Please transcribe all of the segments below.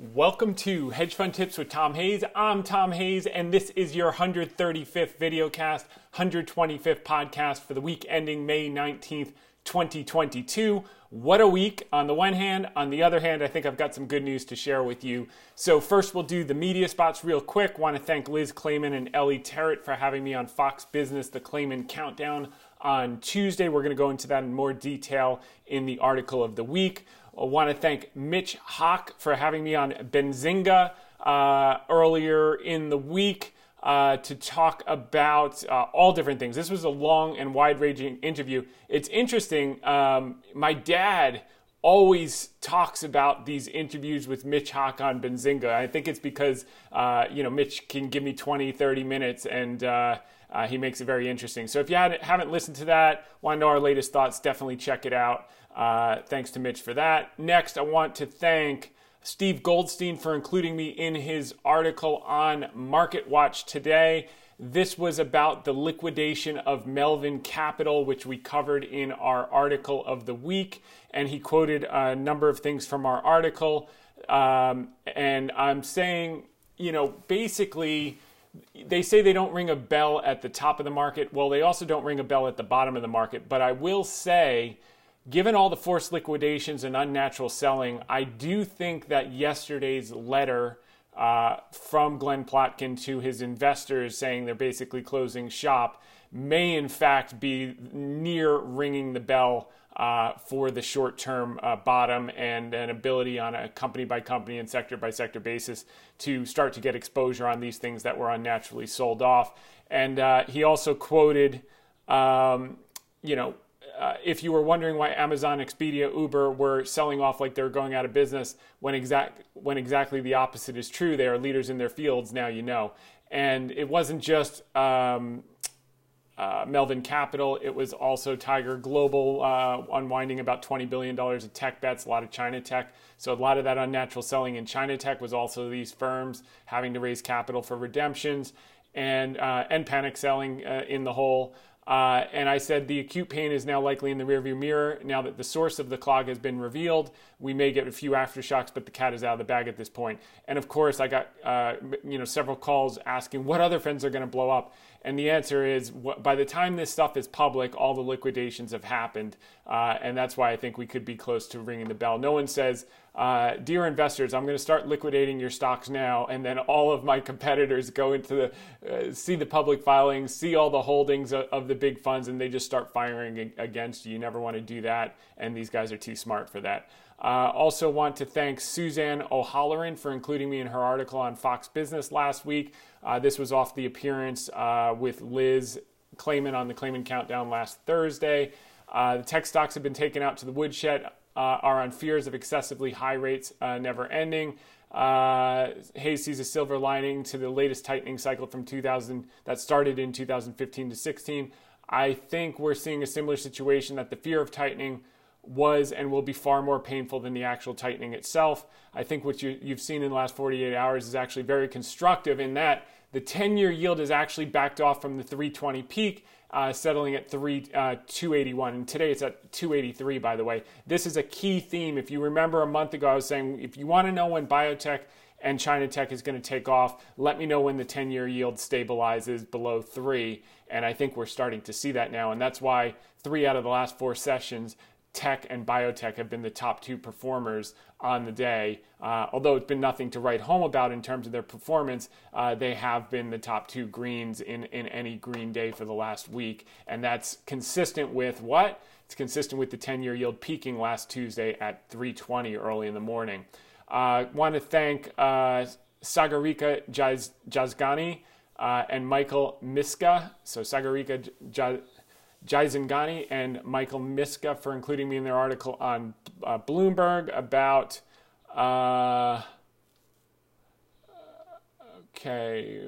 Welcome to Hedge Fund Tips with Tom Hayes. I'm Tom Hayes, and this is your 135th videocast, 125th podcast for the week ending May 19th, 2022. What a week on the one hand. On the other hand, I think I've got some good news to share with you. So, first, we'll do the media spots real quick. Want to thank Liz Claman and Ellie Terrett for having me on Fox Business, the Claman Countdown on Tuesday. We're going to go into that in more detail in the article of the week. I want to thank Mitch Hawk for having me on Benzinga uh, earlier in the week. Uh, to talk about uh, all different things. This was a long and wide ranging interview. It's interesting. Um, my dad always talks about these interviews with Mitch Hawk on Benzinga. I think it's because, uh, you know, Mitch can give me 20, 30 minutes and uh, uh, he makes it very interesting. So if you haven't listened to that, want to know our latest thoughts, definitely check it out. Uh, thanks to Mitch for that. Next, I want to thank Steve Goldstein for including me in his article on Market Watch today. This was about the liquidation of Melvin Capital, which we covered in our article of the week. And he quoted a number of things from our article. Um, and I'm saying, you know, basically, they say they don't ring a bell at the top of the market. Well, they also don't ring a bell at the bottom of the market. But I will say, given all the forced liquidations and unnatural selling, I do think that yesterday's letter uh, from Glenn Plotkin to his investors saying they're basically closing shop may in fact be near ringing the bell uh, for the short term uh, bottom and an ability on a company by company and sector by sector basis to start to get exposure on these things that were unnaturally sold off. And uh, he also quoted, um, you know, uh, if you were wondering why Amazon, Expedia, Uber were selling off like they're going out of business, when exact when exactly the opposite is true, they are leaders in their fields. Now you know, and it wasn't just um, uh, Melvin Capital. It was also Tiger Global uh, unwinding about twenty billion dollars of tech bets, a lot of China tech. So a lot of that unnatural selling in China tech was also these firms having to raise capital for redemptions and uh, and panic selling uh, in the whole. Uh, and I said the acute pain is now likely in the rearview mirror. Now that the source of the clog has been revealed, we may get a few aftershocks, but the cat is out of the bag at this point. And of course, I got uh, you know several calls asking what other funds are going to blow up. And the answer is by the time this stuff is public, all the liquidations have happened. Uh, and that's why I think we could be close to ringing the bell. No one says, uh, Dear investors, I'm going to start liquidating your stocks now. And then all of my competitors go into the, uh, see the public filings, see all the holdings of, of the big funds, and they just start firing against you. You never want to do that. And these guys are too smart for that. Uh, also, want to thank Suzanne O'Halloran for including me in her article on Fox Business last week. Uh, this was off the appearance uh, with Liz Claman on the Claman Countdown last Thursday. Uh, the tech stocks have been taken out to the woodshed, are on fears of excessively high rates uh, never ending. Hayes sees a silver lining to the latest tightening cycle from 2000 that started in 2015 to 16. I think we're seeing a similar situation that the fear of tightening was and will be far more painful than the actual tightening itself. I think what you, have seen in the last 48 hours is actually very constructive in that the 10 year yield is actually backed off from the 320 peak, uh, settling at 3, uh, 281. And today it's at 283, by the way. This is a key theme. If you remember a month ago, I was saying if you want to know when biotech and China tech is going to take off, let me know when the 10 year yield stabilizes below 3. And I think we're starting to see that now. And that's why three out of the last four sessions, tech and biotech have been the top two performers on the day. Uh, although it's been nothing to write home about in terms of their performance, uh, they have been the top two greens in, in any green day for the last week. And that's consistent with what? It's consistent with the 10 year yield peaking last Tuesday at 320 early in the morning. I uh, want to thank uh, Sagarika Jaz- Jazgani uh, and Michael Miska. So, Sagarika Jaz- Jai Zingani and Michael Miska for including me in their article on uh, Bloomberg about. Uh, okay,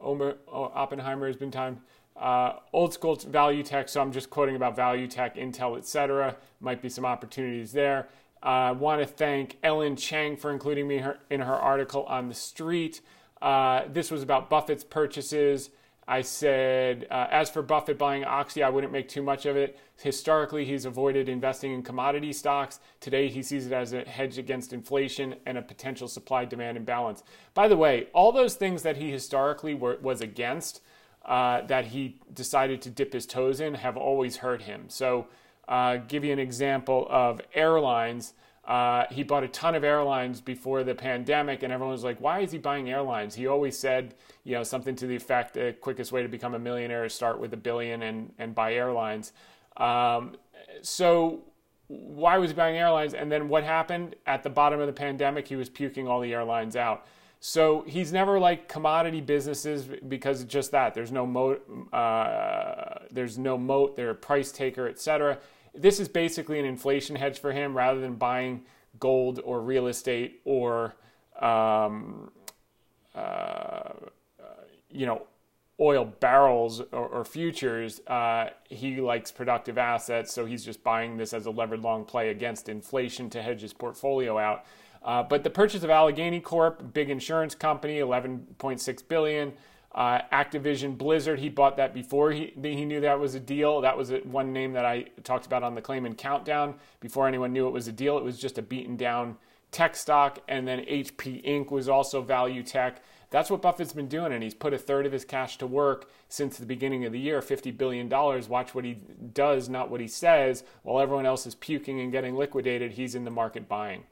Omer, Oppenheimer has been timed. Uh, old school value tech, so I'm just quoting about value tech, Intel, etc. Might be some opportunities there. I uh, want to thank Ellen Chang for including me in her, in her article on the street. Uh, this was about Buffett's purchases I said, uh, as for Buffett buying Oxy, I wouldn't make too much of it. Historically, he's avoided investing in commodity stocks. Today, he sees it as a hedge against inflation and a potential supply demand imbalance. By the way, all those things that he historically were, was against, uh, that he decided to dip his toes in, have always hurt him. So, uh, give you an example of airlines. Uh, he bought a ton of airlines before the pandemic, and everyone was like, "Why is he buying airlines?" He always said, you know, something to the effect, "The quickest way to become a millionaire is start with a billion and and buy airlines." Um, so, why was he buying airlines? And then what happened at the bottom of the pandemic? He was puking all the airlines out. So he's never like commodity businesses because it's just that there's no moat, uh, there's no moat, they're a price taker, etc this is basically an inflation hedge for him rather than buying gold or real estate or um, uh, you know oil barrels or, or futures. Uh, he likes productive assets, so he's just buying this as a levered long play against inflation to hedge his portfolio out. Uh, but the purchase of Allegheny Corp, big insurance company, 11.6 billion. Uh, Activision Blizzard, he bought that before he, he knew that was a deal. That was one name that I talked about on the Claman Countdown. Before anyone knew it was a deal, it was just a beaten down tech stock. And then HP Inc. was also value tech. That's what Buffett's been doing, and he's put a third of his cash to work since the beginning of the year $50 billion. Watch what he does, not what he says. While everyone else is puking and getting liquidated, he's in the market buying.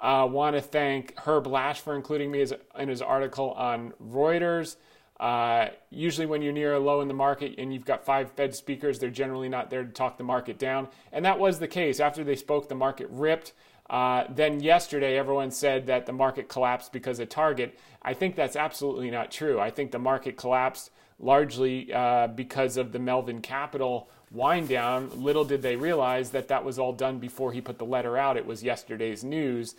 I uh, want to thank Herb Lash for including me in his article on Reuters. Uh, usually, when you're near a low in the market and you've got five Fed speakers, they're generally not there to talk the market down. And that was the case. After they spoke, the market ripped. Uh, then yesterday, everyone said that the market collapsed because of Target. I think that's absolutely not true. I think the market collapsed largely uh, because of the Melvin Capital wind down. Little did they realize that that was all done before he put the letter out. It was yesterday's news.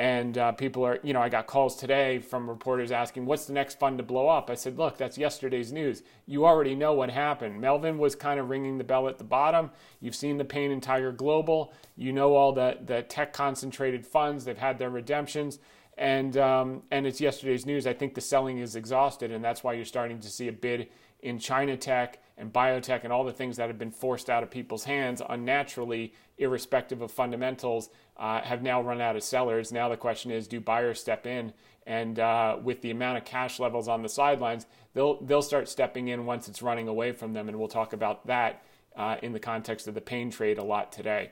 And uh, people are, you know, I got calls today from reporters asking, what's the next fund to blow up? I said, look, that's yesterday's news. You already know what happened. Melvin was kind of ringing the bell at the bottom. You've seen the pain in Tiger Global. You know all the, the tech concentrated funds, they've had their redemptions. And, um, and it's yesterday's news. I think the selling is exhausted, and that's why you're starting to see a bid in China tech and biotech and all the things that have been forced out of people's hands unnaturally, irrespective of fundamentals, uh, have now run out of sellers. Now the question is, do buyers step in? And uh, with the amount of cash levels on the sidelines, they'll they'll start stepping in once it's running away from them, and we'll talk about that uh, in the context of the pain trade a lot today.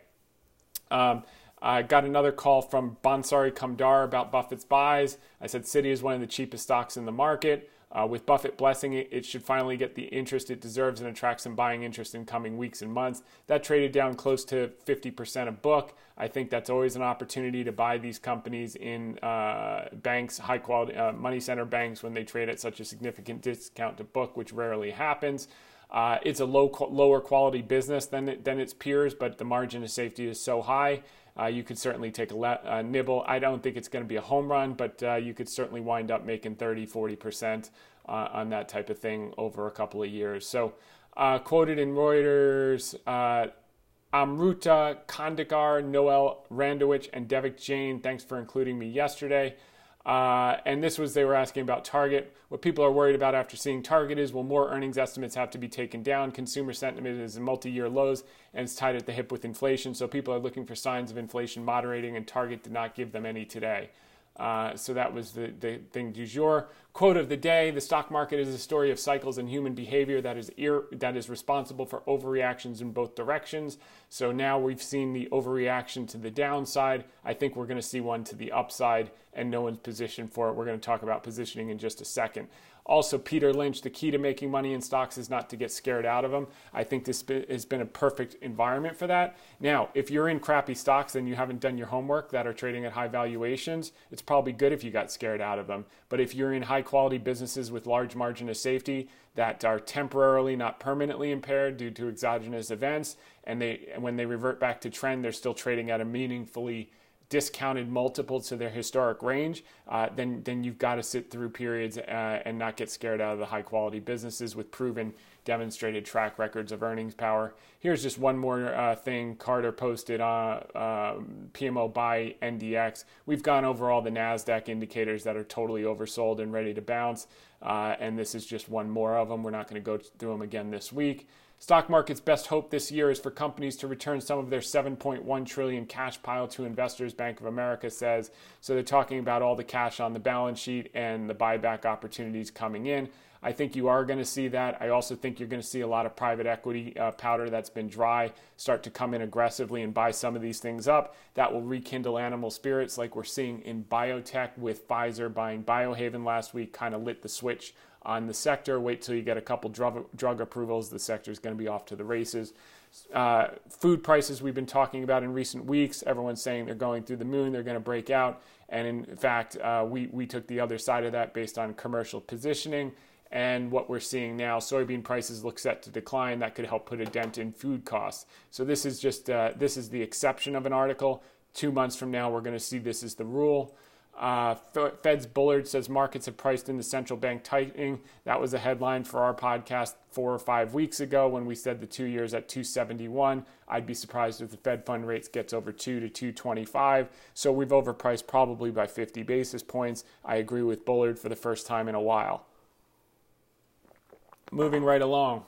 Um, I got another call from Bansari Kamdar about Buffett's buys. I said Citi is one of the cheapest stocks in the market. Uh, with Buffett blessing it, it should finally get the interest it deserves and attract some buying interest in coming weeks and months. That traded down close to 50% a book. I think that's always an opportunity to buy these companies in uh, banks, high quality uh, money center banks, when they trade at such a significant discount to book, which rarely happens. Uh, it's a low, lower quality business than than its peers, but the margin of safety is so high. Uh, you could certainly take a, le- a, nibble. I don't think it's going to be a home run, but uh, you could certainly wind up making 30, 40% uh, on that type of thing over a couple of years. So, uh, quoted in Reuters, uh, Amruta Khandekar, Noel Randewich, and Devik Jain, thanks for including me yesterday. Uh, and this was they were asking about Target. What people are worried about after seeing Target is will more earnings estimates have to be taken down? Consumer sentiment is in multi-year lows and it's tied at the hip with inflation. So people are looking for signs of inflation moderating, and Target did not give them any today. Uh, so that was the, the thing du jour. Quote of the day The stock market is a story of cycles and human behavior that is, ir- that is responsible for overreactions in both directions. So now we've seen the overreaction to the downside. I think we're going to see one to the upside, and no one's positioned for it. We're going to talk about positioning in just a second. Also, Peter Lynch, the key to making money in stocks is not to get scared out of them. I think this has been a perfect environment for that. Now, if you're in crappy stocks and you haven't done your homework that are trading at high valuations, it's probably good if you got scared out of them. But if you're in high quality businesses with large margin of safety that are temporarily, not permanently impaired due to exogenous events, and they when they revert back to trend, they're still trading at a meaningfully discounted multiple to their historic range, uh, then then you've got to sit through periods uh, and not get scared out of the high quality businesses with proven demonstrated track records of earnings power. Here's just one more uh, thing Carter posted on um, PMO by NDX. We've gone over all the NASDAQ indicators that are totally oversold and ready to bounce, uh, and this is just one more of them. We're not going to go through them again this week. Stock market's best hope this year is for companies to return some of their 7.1 trillion cash pile to investors, Bank of America says. So they're talking about all the cash on the balance sheet and the buyback opportunities coming in. I think you are going to see that. I also think you're going to see a lot of private equity uh, powder that's been dry start to come in aggressively and buy some of these things up. That will rekindle animal spirits, like we're seeing in biotech with Pfizer buying Biohaven last week, kind of lit the switch on the sector. Wait till you get a couple drug, drug approvals. The sector is going to be off to the races. Uh, food prices we've been talking about in recent weeks. Everyone's saying they're going through the moon, they're going to break out. And in fact, uh, we, we took the other side of that based on commercial positioning and what we're seeing now. Soybean prices look set to decline. That could help put a dent in food costs. So this is just uh, this is the exception of an article. Two months from now, we're going to see this as the rule. Uh, Fed's Bullard says markets have priced in the central bank tightening. That was a headline for our podcast four or five weeks ago when we said the two years at 271. I'd be surprised if the Fed fund rates gets over two to 225. So we've overpriced probably by 50 basis points. I agree with Bullard for the first time in a while. Moving right along.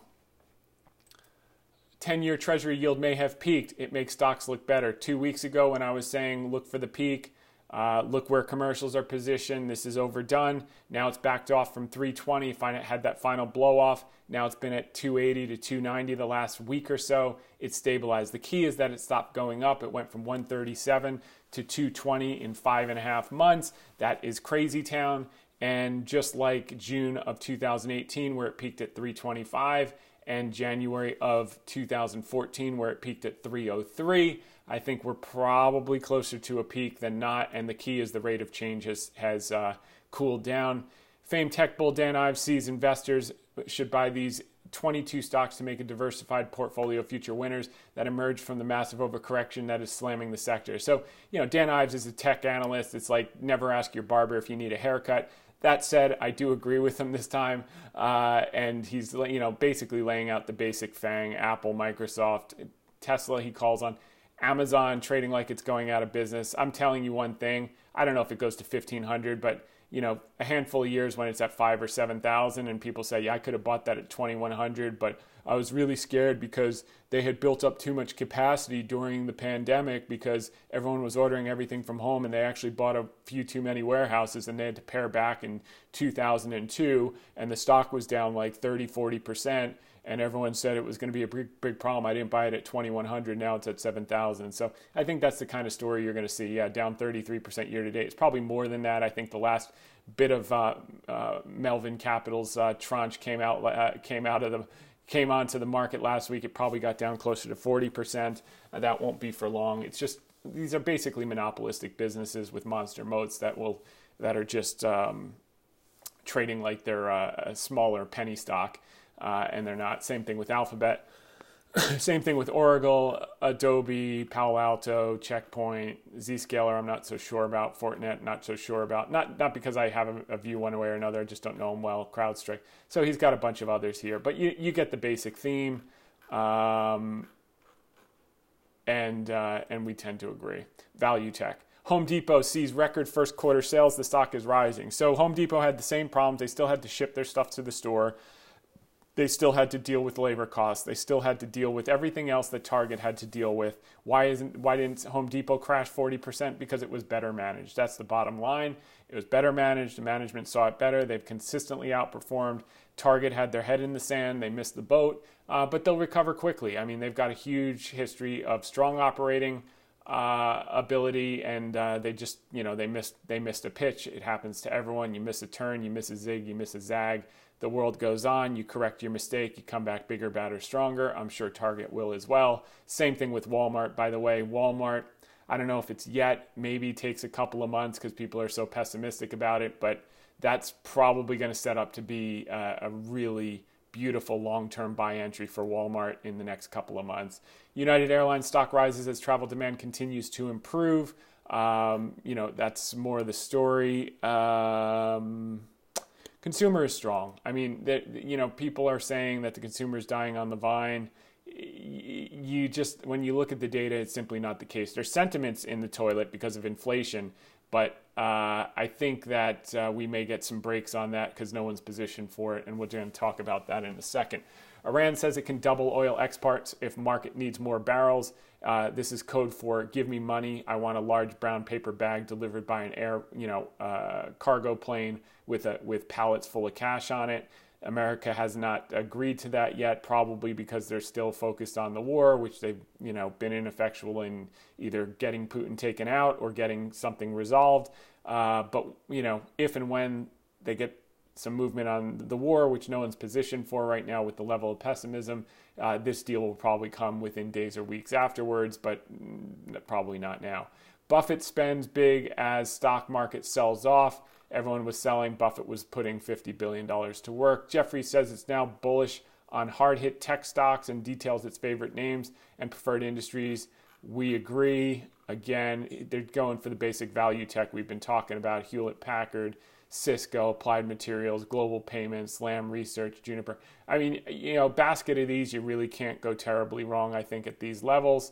10 year Treasury yield may have peaked. It makes stocks look better. Two weeks ago, when I was saying look for the peak, uh, look where commercials are positioned. This is overdone. Now it's backed off from 320. Find it had that final blow off. Now it's been at 280 to 290 the last week or so. It stabilized. The key is that it stopped going up. It went from 137 to 220 in five and a half months. That is crazy town. And just like June of 2018, where it peaked at 325, and January of 2014, where it peaked at 303, I think we're probably closer to a peak than not. And the key is the rate of change has, has uh, cooled down. Famed tech bull Dan Ives sees investors should buy these 22 stocks to make a diversified portfolio of future winners that emerged from the massive overcorrection that is slamming the sector. So, you know, Dan Ives is a tech analyst. It's like never ask your barber if you need a haircut. That said, I do agree with him this time, uh, and he's you know basically laying out the basic FANG, Apple, Microsoft, Tesla. He calls on Amazon trading like it's going out of business. I'm telling you one thing. I don't know if it goes to 1500, but you know, a handful of years when it's at five or seven thousand, and people say, "Yeah, I could have bought that at 2100, but I was really scared because they had built up too much capacity during the pandemic because everyone was ordering everything from home, and they actually bought a few too many warehouses, and they had to pare back in 2002, and the stock was down like 30, 40 percent." And everyone said it was going to be a big, big problem. I didn't buy it at 2100. Now it's at 7000. So I think that's the kind of story you're going to see. Yeah, down 33% year to date. It's probably more than that. I think the last bit of uh, uh, Melvin Capital's uh, tranche came out uh, came out of the came onto the market last week. It probably got down closer to 40%. Uh, that won't be for long. It's just these are basically monopolistic businesses with monster moats that will that are just um, trading like they're uh, a smaller penny stock uh, and they're not. Same thing with Alphabet. Same thing with Oracle, Adobe, Palo Alto, Checkpoint, Zscaler. I'm not so sure about Fortinet. Not so sure about not not because I have a, a, view one way or another. I just don't know them well. CrowdStrike. So he's got a bunch of others here, but you you get the basic theme, um, and uh, and we tend to agree. Value tech. Home Depot sees record first quarter sales. The stock is rising. So Home Depot had the same problems. They still had to ship their stuff to the store they still had to deal with labor costs. They still had to deal with everything else that Target had to deal with. Why isn't why didn't Home Depot crash 40%? Because it was better managed. That's the bottom line. It was better managed. The management saw it better. They've consistently outperformed. Target had their head in the sand. They missed the boat, uh, but they'll recover quickly. I mean, they've got a huge history of strong operating uh, ability, and uh, they just you know they missed they missed a pitch. It happens to everyone. You miss a turn, you miss a zig, you miss a zag the world goes on, you correct your mistake, you come back bigger, better, stronger. I'm sure Target will as well. Same thing with Walmart, by the way. Walmart, I don't know if it's yet, maybe takes a couple of months because people are so pessimistic about it, but that's probably going to set up to be a, a really beautiful long-term buy entry for Walmart in the next couple of months. United Airlines stock rises as travel demand continues to improve. Um, you know, that's more of the story. Um, consumer is strong. I mean, that you know, people are saying that the consumer is dying on the vine. You just when you look at the data, it's simply not the case. There's sentiments in the toilet because of inflation, but uh, I think that uh, we may get some breaks on that because no one's positioned for it, and we're going to talk about that in a second. Iran says it can double oil exports if market needs more barrels. Uh, this is code for "Give me money. I want a large brown paper bag delivered by an air, you know, uh, cargo plane with a with pallets full of cash on it." America has not agreed to that yet, probably because they're still focused on the war, which they've you know been ineffectual in either getting Putin taken out or getting something resolved. Uh, but you know, if and when they get some movement on the war, which no one's positioned for right now with the level of pessimism. Uh, this deal will probably come within days or weeks afterwards, but probably not now. Buffett spends big as stock market sells off. Everyone was selling. Buffett was putting $50 billion to work. Jefferies says it's now bullish on hard hit tech stocks and details its favorite names and preferred industries. We agree. Again, they're going for the basic value tech we've been talking about Hewlett Packard, Cisco, Applied Materials, Global Payments, Lam Research, Juniper. I mean, you know, basket of these, you really can't go terribly wrong, I think, at these levels.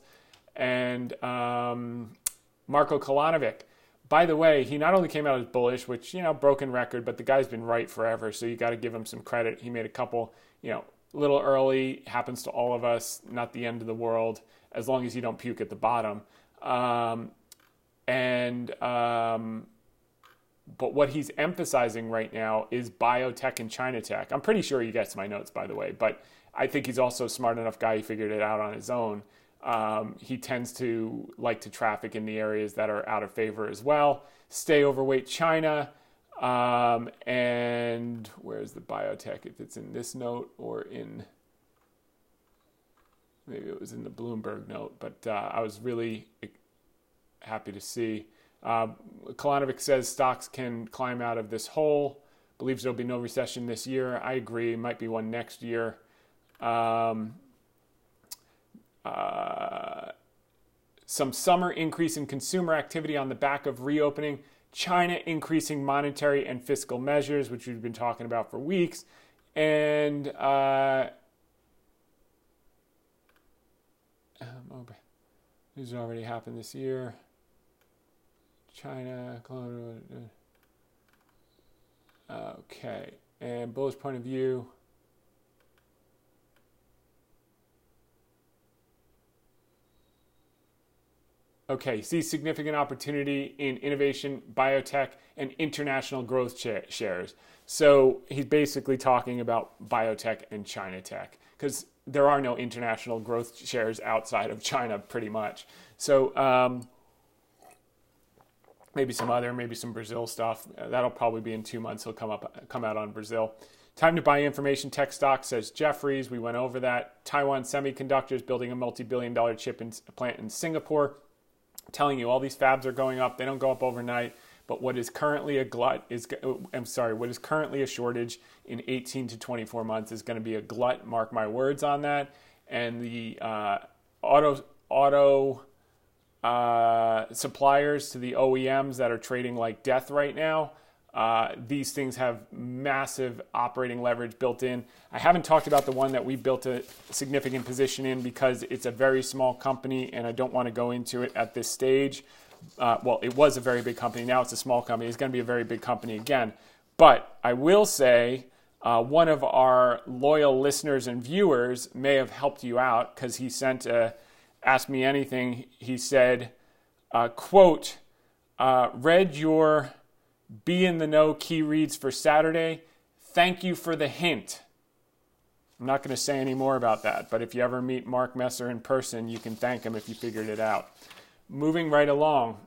And um, Marko Kolanovic, by the way, he not only came out as bullish, which, you know, broken record, but the guy's been right forever. So you got to give him some credit. He made a couple, you know, little early, happens to all of us, not the end of the world, as long as you don't puke at the bottom. Um, and, um, but what he's emphasizing right now is biotech and China tech. I'm pretty sure he gets my notes, by the way, but I think he's also smart enough guy. He figured it out on his own. Um, he tends to like to traffic in the areas that are out of favor as well. Stay overweight China. Um, and where's the biotech? If it's in this note or in maybe it was in the Bloomberg note, but uh, I was really happy to see uh, Kolanovic says stocks can climb out of this hole. Believes there'll be no recession this year. I agree. Might be one next year. Um, uh, some summer increase in consumer activity on the back of reopening. China increasing monetary and fiscal measures, which we've been talking about for weeks. And uh, um, this has already happened this year. China, Okay, and bullish point of view. Okay, see significant opportunity in innovation, biotech, and international growth shares. So he's basically talking about biotech and China tech because there are no international growth shares outside of China, pretty much. So um, maybe some other, maybe some Brazil stuff. Uh, that'll probably be in two months. He'll come up, come out on Brazil. Time to buy information tech stock, says Jefferies. We went over that. Taiwan Semiconductors building a multi-billion dollar chip in, plant in Singapore. Telling you all these fabs are going up. They don't go up overnight. But what is currently a glut is, oh, I'm sorry, what is currently a shortage in 18 to 24 months is going to be a glut. Mark my words on that. And the uh, auto auto uh, suppliers to the OEMs that are trading like death right now. Uh, these things have massive operating leverage built in. I haven't talked about the one that we built a significant position in because it's a very small company and I don't want to go into it at this stage. Uh, well, it was a very big company. Now it's a small company. It's going to be a very big company again. But I will say uh, one of our loyal listeners and viewers may have helped you out because he sent a Ask Me Anything, he said, uh, quote, uh, read your Be in the Know key reads for Saturday. Thank you for the hint. I'm not going to say any more about that, but if you ever meet Mark Messer in person, you can thank him if you figured it out. Moving right along,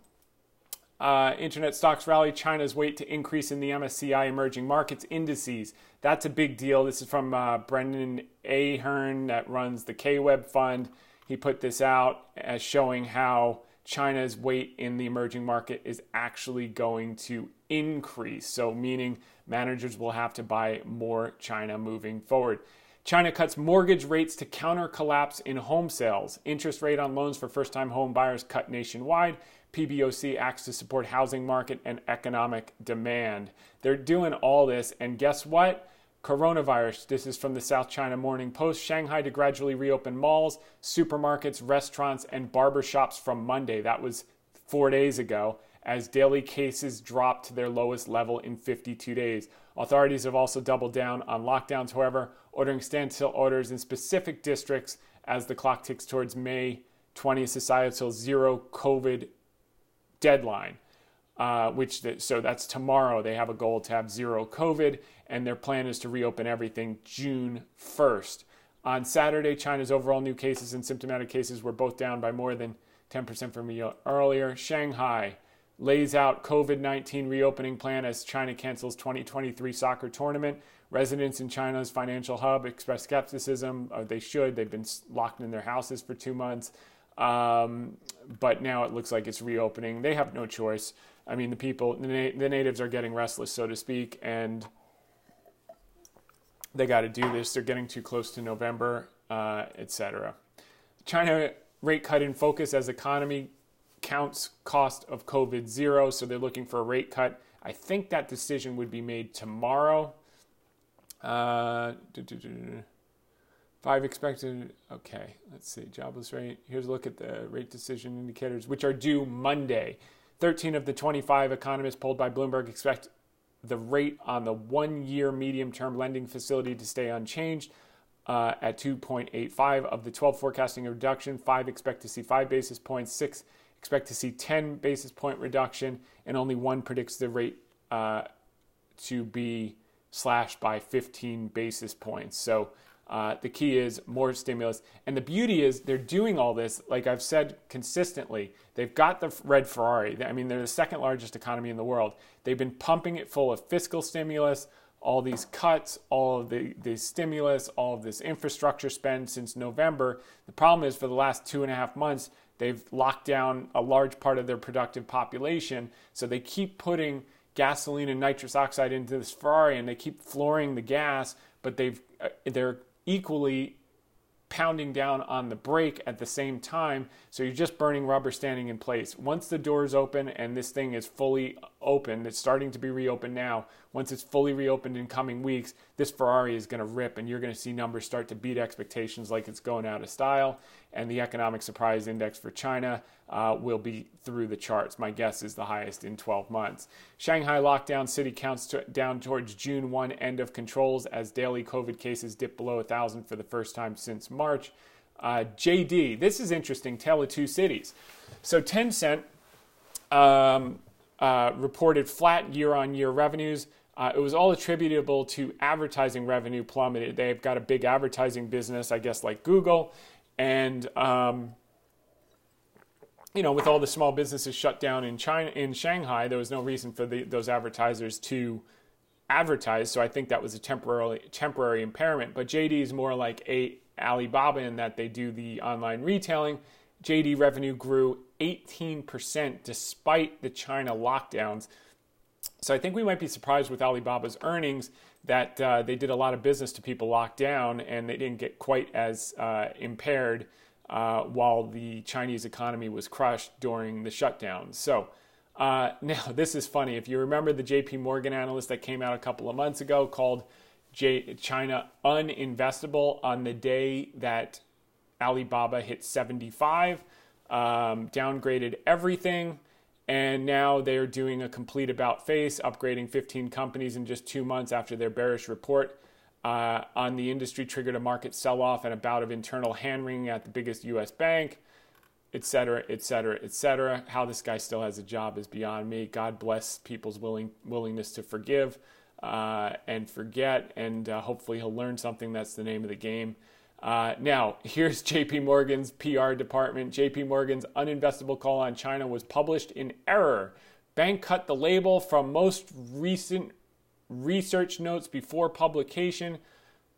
uh, internet stocks rally. China's weight to increase in the MSCI emerging markets indices. That's a big deal. This is from uh, Brendan Ahern that runs the KWeb fund. He put this out as showing how China's weight in the emerging market is actually going to increase. So, meaning managers will have to buy more China moving forward. China cuts mortgage rates to counter collapse in home sales. Interest rate on loans for first time home buyers cut nationwide. PBOC acts to support housing market and economic demand. They're doing all this, and guess what? Coronavirus. This is from the South China Morning Post. Shanghai to gradually reopen malls, supermarkets, restaurants, and barbershops from Monday. That was four days ago, as daily cases dropped to their lowest level in 52 days. Authorities have also doubled down on lockdowns, however, ordering standstill orders in specific districts as the clock ticks towards May 20th societal zero COVID deadline. Uh, which the, so that's tomorrow. They have a goal to have zero COVID, and their plan is to reopen everything June 1st. On Saturday, China's overall new cases and symptomatic cases were both down by more than 10% from a year earlier. Shanghai lays out COVID 19 reopening plan as China cancels 2023 soccer tournament. Residents in China's financial hub express skepticism. Uh, they should. They've been locked in their houses for two months. Um, but now it looks like it's reopening. They have no choice. I mean, the people, the, na- the natives are getting restless, so to speak, and they got to do this. They're getting too close to November, uh, etc. China rate cut in focus as economy counts cost of COVID zero, so they're looking for a rate cut. I think that decision would be made tomorrow. Uh, Five expected. Okay, let's see. Jobless rate. Here's a look at the rate decision indicators, which are due Monday. 13 of the 25 economists polled by Bloomberg expect the rate on the one year medium term lending facility to stay unchanged uh, at 2.85. Of the 12 forecasting reduction, five expect to see five basis points, six expect to see 10 basis point reduction, and only one predicts the rate uh, to be slashed by 15 basis points. So uh, the key is more stimulus. And the beauty is they're doing all this, like I've said consistently. They've got the red Ferrari. I mean, they're the second largest economy in the world. They've been pumping it full of fiscal stimulus, all these cuts, all of the, the stimulus, all of this infrastructure spend since November. The problem is for the last two and a half months, they've locked down a large part of their productive population. So they keep putting gasoline and nitrous oxide into this Ferrari and they keep flooring the gas, but they've uh, they're equally pounding down on the brake at the same time. So you're just burning rubber standing in place. Once the doors open and this thing is fully open, it's starting to be reopened now. Once it's fully reopened in coming weeks, this Ferrari is going to rip and you're going to see numbers start to beat expectations like it's going out of style. And the economic surprise index for China uh, will be through the charts. My guess is the highest in 12 months. Shanghai lockdown city counts to, down towards June 1 end of controls as daily COVID cases dip below 1,000 for the first time since March. Uh, JD, this is interesting, tale of two cities. So Tencent um, uh, reported flat year on year revenues. Uh, it was all attributable to advertising revenue plummeted. They've got a big advertising business, I guess, like Google. And um, you know, with all the small businesses shut down in China, in Shanghai, there was no reason for the, those advertisers to advertise. So I think that was a temporary temporary impairment. But JD is more like a Alibaba in that they do the online retailing. JD revenue grew 18% despite the China lockdowns. So I think we might be surprised with Alibaba's earnings that uh, they did a lot of business to people locked down and they didn't get quite as uh, impaired uh, while the Chinese economy was crushed during the shutdown. So uh, now this is funny. If you remember the JP Morgan analyst that came out a couple of months ago called J- China uninvestable on the day that Alibaba hit 75, um, downgraded everything. And now they're doing a complete about face, upgrading 15 companies in just two months after their bearish report uh, on the industry triggered a market sell off and a bout of internal hand wringing at the biggest US bank, et cetera, et cetera, et cetera. How this guy still has a job is beyond me. God bless people's willing, willingness to forgive uh, and forget, and uh, hopefully he'll learn something. That's the name of the game. Uh, now, here's JP Morgan's PR department. JP Morgan's uninvestable call on China was published in error. Bank cut the label from most recent research notes before publication.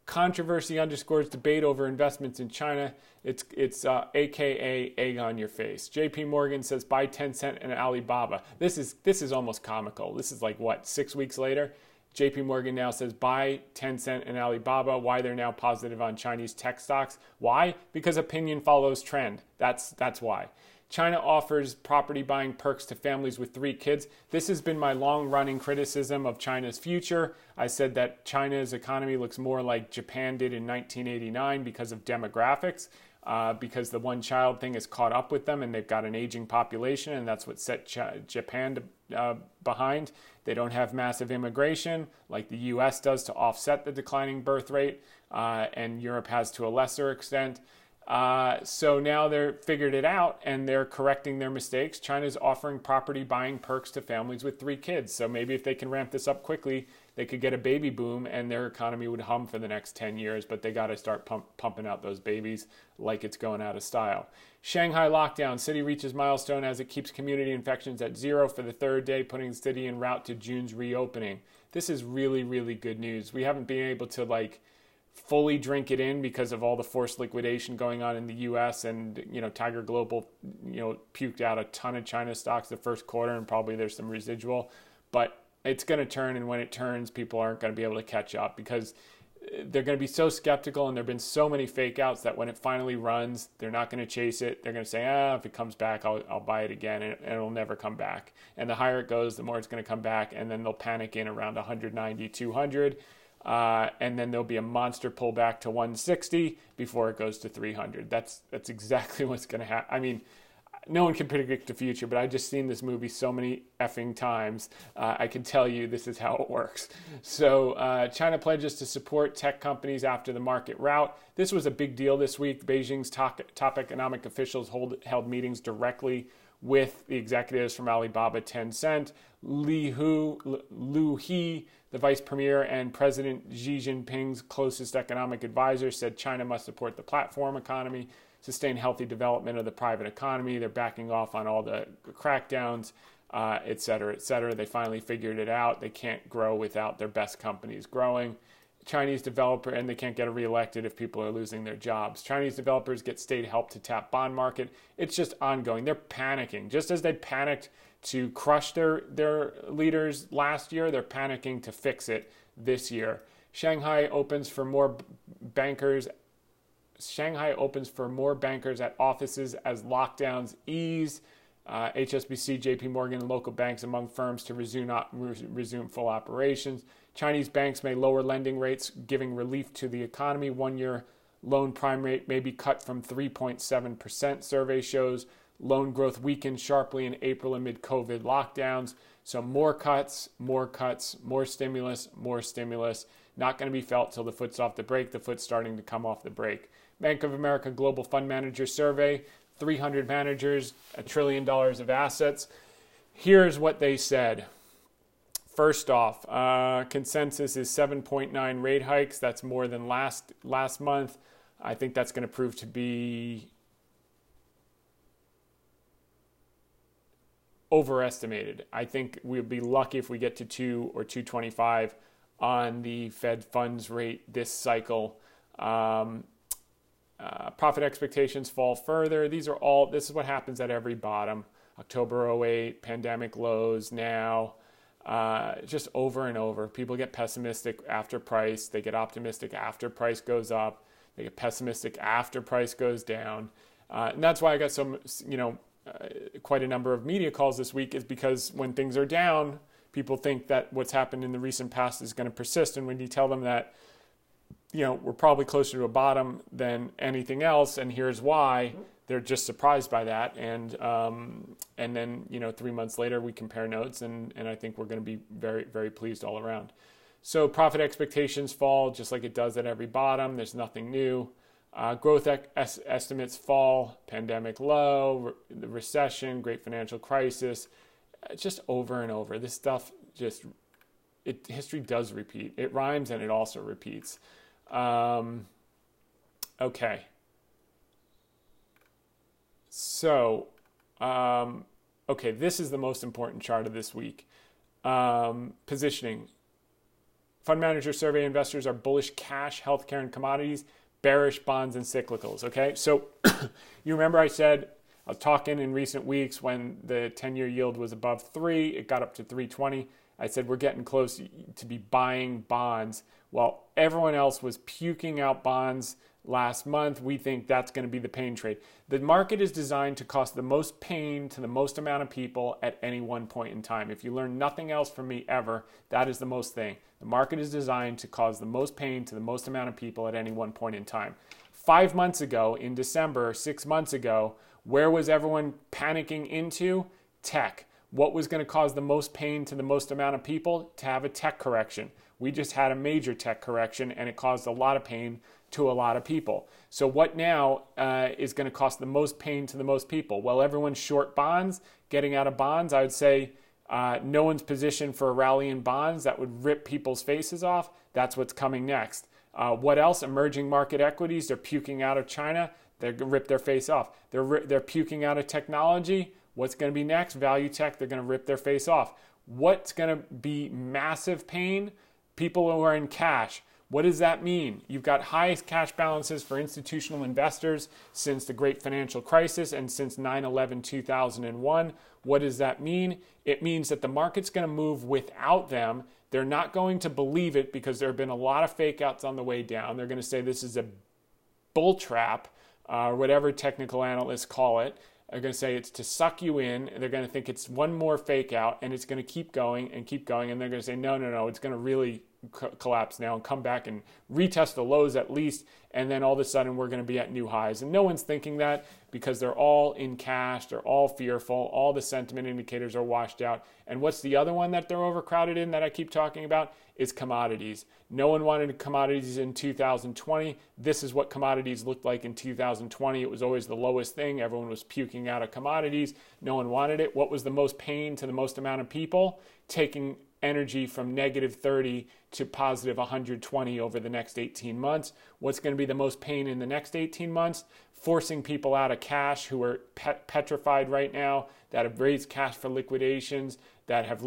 Controversy underscores debate over investments in China. It's it's uh, AKA egg on your face. J.P. Morgan says buy Tencent and Alibaba. This is this is almost comical. This is like what six weeks later. J.P. Morgan now says buy Tencent and Alibaba. Why they're now positive on Chinese tech stocks? Why? Because opinion follows trend. That's that's why. China offers property buying perks to families with three kids. This has been my long running criticism of China's future. I said that China's economy looks more like Japan did in 1989 because of demographics. Uh, because the one child thing has caught up with them and they've got an aging population, and that's what set Ch- Japan to, uh, behind. They don't have massive immigration like the US does to offset the declining birth rate, uh, and Europe has to a lesser extent. Uh, so now they're figured it out and they're correcting their mistakes. China's offering property buying perks to families with three kids. So maybe if they can ramp this up quickly, they could get a baby boom and their economy would hum for the next 10 years. But they got to start pump, pumping out those babies like it's going out of style. Shanghai lockdown. City reaches milestone as it keeps community infections at zero for the third day, putting the city en route to June's reopening. This is really, really good news. We haven't been able to like fully drink it in because of all the forced liquidation going on in the US and you know Tiger Global you know puked out a ton of China stocks the first quarter and probably there's some residual but it's going to turn and when it turns people aren't going to be able to catch up because uh, they're going to be so skeptical and there've been so many fake outs that when it finally runs they're not going to chase it they're going to say ah if it comes back I'll, I'll buy it again and, and it'll never come back and the higher it goes the more it's going to come back and then they'll panic in around 190 200 uh, and then there'll be a monster pullback to 160 before it goes to 300. That's that's exactly what's going to happen. I mean, no one can predict the future, but I've just seen this movie so many effing times. Uh, I can tell you this is how it works. So, uh, China pledges to support tech companies after the market rout. This was a big deal this week. Beijing's top, top economic officials hold, held meetings directly with the executives from Alibaba, Tencent, Li Hu, Liu He, the vice premier and President Xi Jinping's closest economic advisor, said China must support the platform economy, sustain healthy development of the private economy. They're backing off on all the crackdowns, uh, et cetera, et cetera. They finally figured it out. They can't grow without their best companies growing. Chinese developer and they can't get reelected if people are losing their jobs. Chinese developers get state help to tap bond market. It's just ongoing. They're panicking. Just as they panicked to crush their, their leaders last year. They're panicking to fix it this year. Shanghai opens for more bankers. Shanghai opens for more bankers at offices as lockdowns ease. Uh, HSBC, JP Morgan, and local banks among firms to resume, resume full operations. Chinese banks may lower lending rates, giving relief to the economy. One year loan prime rate may be cut from 3.7%, survey shows. Loan growth weakened sharply in April amid COVID lockdowns. So, more cuts, more cuts, more stimulus, more stimulus. Not going to be felt till the foot's off the brake. The foot's starting to come off the brake. Bank of America Global Fund Manager Survey 300 managers, a trillion dollars of assets. Here's what they said. First off, uh, consensus is 7.9 rate hikes. That's more than last last month. I think that's going to prove to be overestimated. I think we'll be lucky if we get to 2 or 225 on the Fed funds rate this cycle. Um, uh, profit expectations fall further. These are all, this is what happens at every bottom. October 08, pandemic lows now, uh, just over and over. People get pessimistic after price, they get optimistic after price goes up, they get pessimistic after price goes down. Uh, and that's why I got some, you know, uh, quite a number of media calls this week is because when things are down, people think that what's happened in the recent past is going to persist. And when you tell them that, you know, we're probably closer to a bottom than anything else, and here's why, they're just surprised by that. And um, and then you know, three months later, we compare notes, and and I think we're going to be very very pleased all around. So profit expectations fall just like it does at every bottom. There's nothing new. Uh, growth es- estimates fall, pandemic low, re- the recession, great financial crisis, just over and over. This stuff just, it, history does repeat. It rhymes and it also repeats. Um, okay. So, um, okay, this is the most important chart of this week. Um, positioning. Fund manager survey investors are bullish cash, healthcare, and commodities bearish bonds and cyclicals. Okay, so you remember I said I was talking in recent weeks when the 10 year yield was above three, it got up to 320. I said we're getting close to be buying bonds while everyone else was puking out bonds last month. We think that's going to be the pain trade. The market is designed to cause the most pain to the most amount of people at any one point in time. If you learn nothing else from me ever, that is the most thing. The market is designed to cause the most pain to the most amount of people at any one point in time. Five months ago, in December, six months ago, where was everyone panicking into? Tech. What was going to cause the most pain to the most amount of people? To have a tech correction. We just had a major tech correction and it caused a lot of pain to a lot of people. So, what now uh, is going to cost the most pain to the most people? Well, everyone's short bonds, getting out of bonds. I would say uh, no one's positioned for a rally in bonds that would rip people's faces off. That's what's coming next. Uh, what else? Emerging market equities. They're puking out of China. To rip their face off. They're, they're puking out of technology. What's going to be next? Value tech. They're going to rip their face off. What's going to be massive pain? People who are in cash. What does that mean? You've got highest cash balances for institutional investors since the great financial crisis and since 9 11 2001. What does that mean? It means that the market's going to move without them. They're not going to believe it because there have been a lot of fake outs on the way down. They're going to say this is a bull trap, uh, whatever technical analysts call it. They're going to say it's to suck you in. They're going to think it's one more fake out and it's going to keep going and keep going. And they're going to say, no, no, no, it's going to really co- collapse now and come back and retest the lows at least, and then all of a sudden we're going to be at new highs. And no one's thinking that because they're all in cash, they're all fearful, all the sentiment indicators are washed out. And what's the other one that they're overcrowded in that I keep talking about? Is commodities. No one wanted commodities in 2020. This is what commodities looked like in 2020. It was always the lowest thing. Everyone was puking out of commodities. No one wanted it. What was the most pain to the most amount of people? Taking energy from negative 30 to positive 120 over the next 18 months. What's going to be the most pain in the next 18 months? Forcing people out of cash who are pet- petrified right now, that have raised cash for liquidations, that have